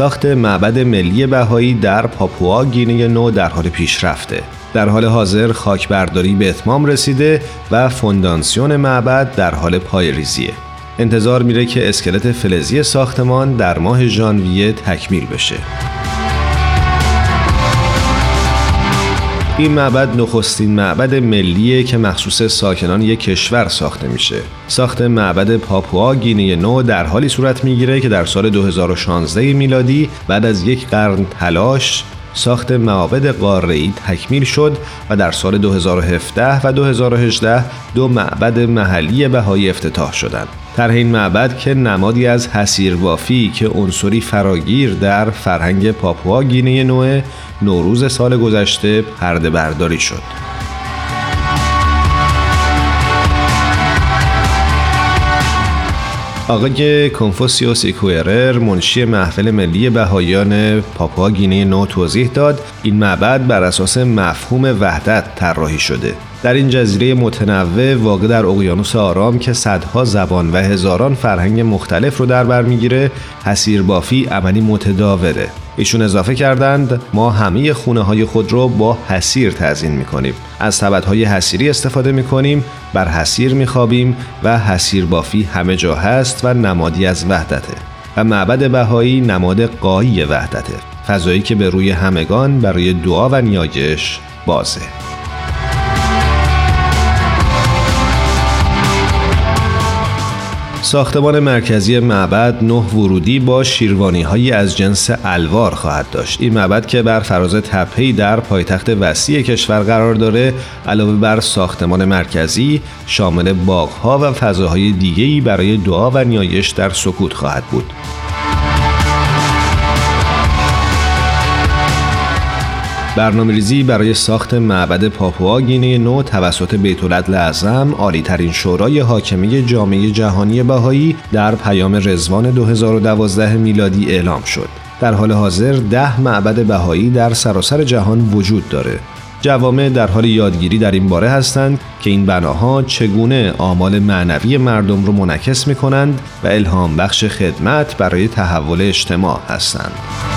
ساخت معبد ملی بهایی در پاپوا گینه نو در حال پیشرفته. در حال حاضر خاکبرداری به اتمام رسیده و فوندانسیون معبد در حال پایریزیه. انتظار میره که اسکلت فلزی ساختمان در ماه ژانویه تکمیل بشه. این معبد نخستین معبد ملیه که مخصوص ساکنان یک کشور ساخته میشه. ساخت معبد پاپوا گینه نو در حالی صورت می‌گیره که در سال 2016 میلادی بعد از یک قرن تلاش ساخت معابد قاره‌ای تکمیل شد و در سال 2017 و 2018 دو معبد محلی بهایی افتتاح شدند. طرح این معبد که نمادی از حسیربافی که عنصری فراگیر در فرهنگ پاپوا گینه نوع نوروز سال گذشته پرده برداری شد. آقای کنفوسیوس ایکوئرر منشی محفل ملی بهایان پاپوا گینه نو توضیح داد این معبد بر اساس مفهوم وحدت طراحی شده در این جزیره متنوع واقع در اقیانوس آرام که صدها زبان و هزاران فرهنگ مختلف رو در بر می‌گیره حسیر بافی عملی متداوره. ایشون اضافه کردند ما همه خونه های خود رو با حسیر تزین می کنیم از سبد های حسیری استفاده می کنیم بر حسیر می خوابیم و حسیر بافی همه جا هست و نمادی از وحدته. و معبد بهایی نماد قایی وحدته. فضایی که به روی همگان برای دعا و نیایش بازه. ساختمان مرکزی معبد نه ورودی با شیروانی هایی از جنس الوار خواهد داشت. این معبد که بر فراز تپهی در پایتخت وسیع کشور قرار داره علاوه بر ساختمان مرکزی شامل باغها و فضاهای دیگری برای دعا و نیایش در سکوت خواهد بود. برنامه ریزی برای ساخت معبد پاپوا گینه نو توسط بیت اعظم عالی ترین شورای حاکمی جامعه جهانی بهایی در پیام رزوان 2012 میلادی اعلام شد. در حال حاضر ده معبد بهایی در سراسر جهان وجود داره. جوامع در حال یادگیری در این باره هستند که این بناها چگونه آمال معنوی مردم رو منعکس می کنند و الهام بخش خدمت برای تحول اجتماع هستند.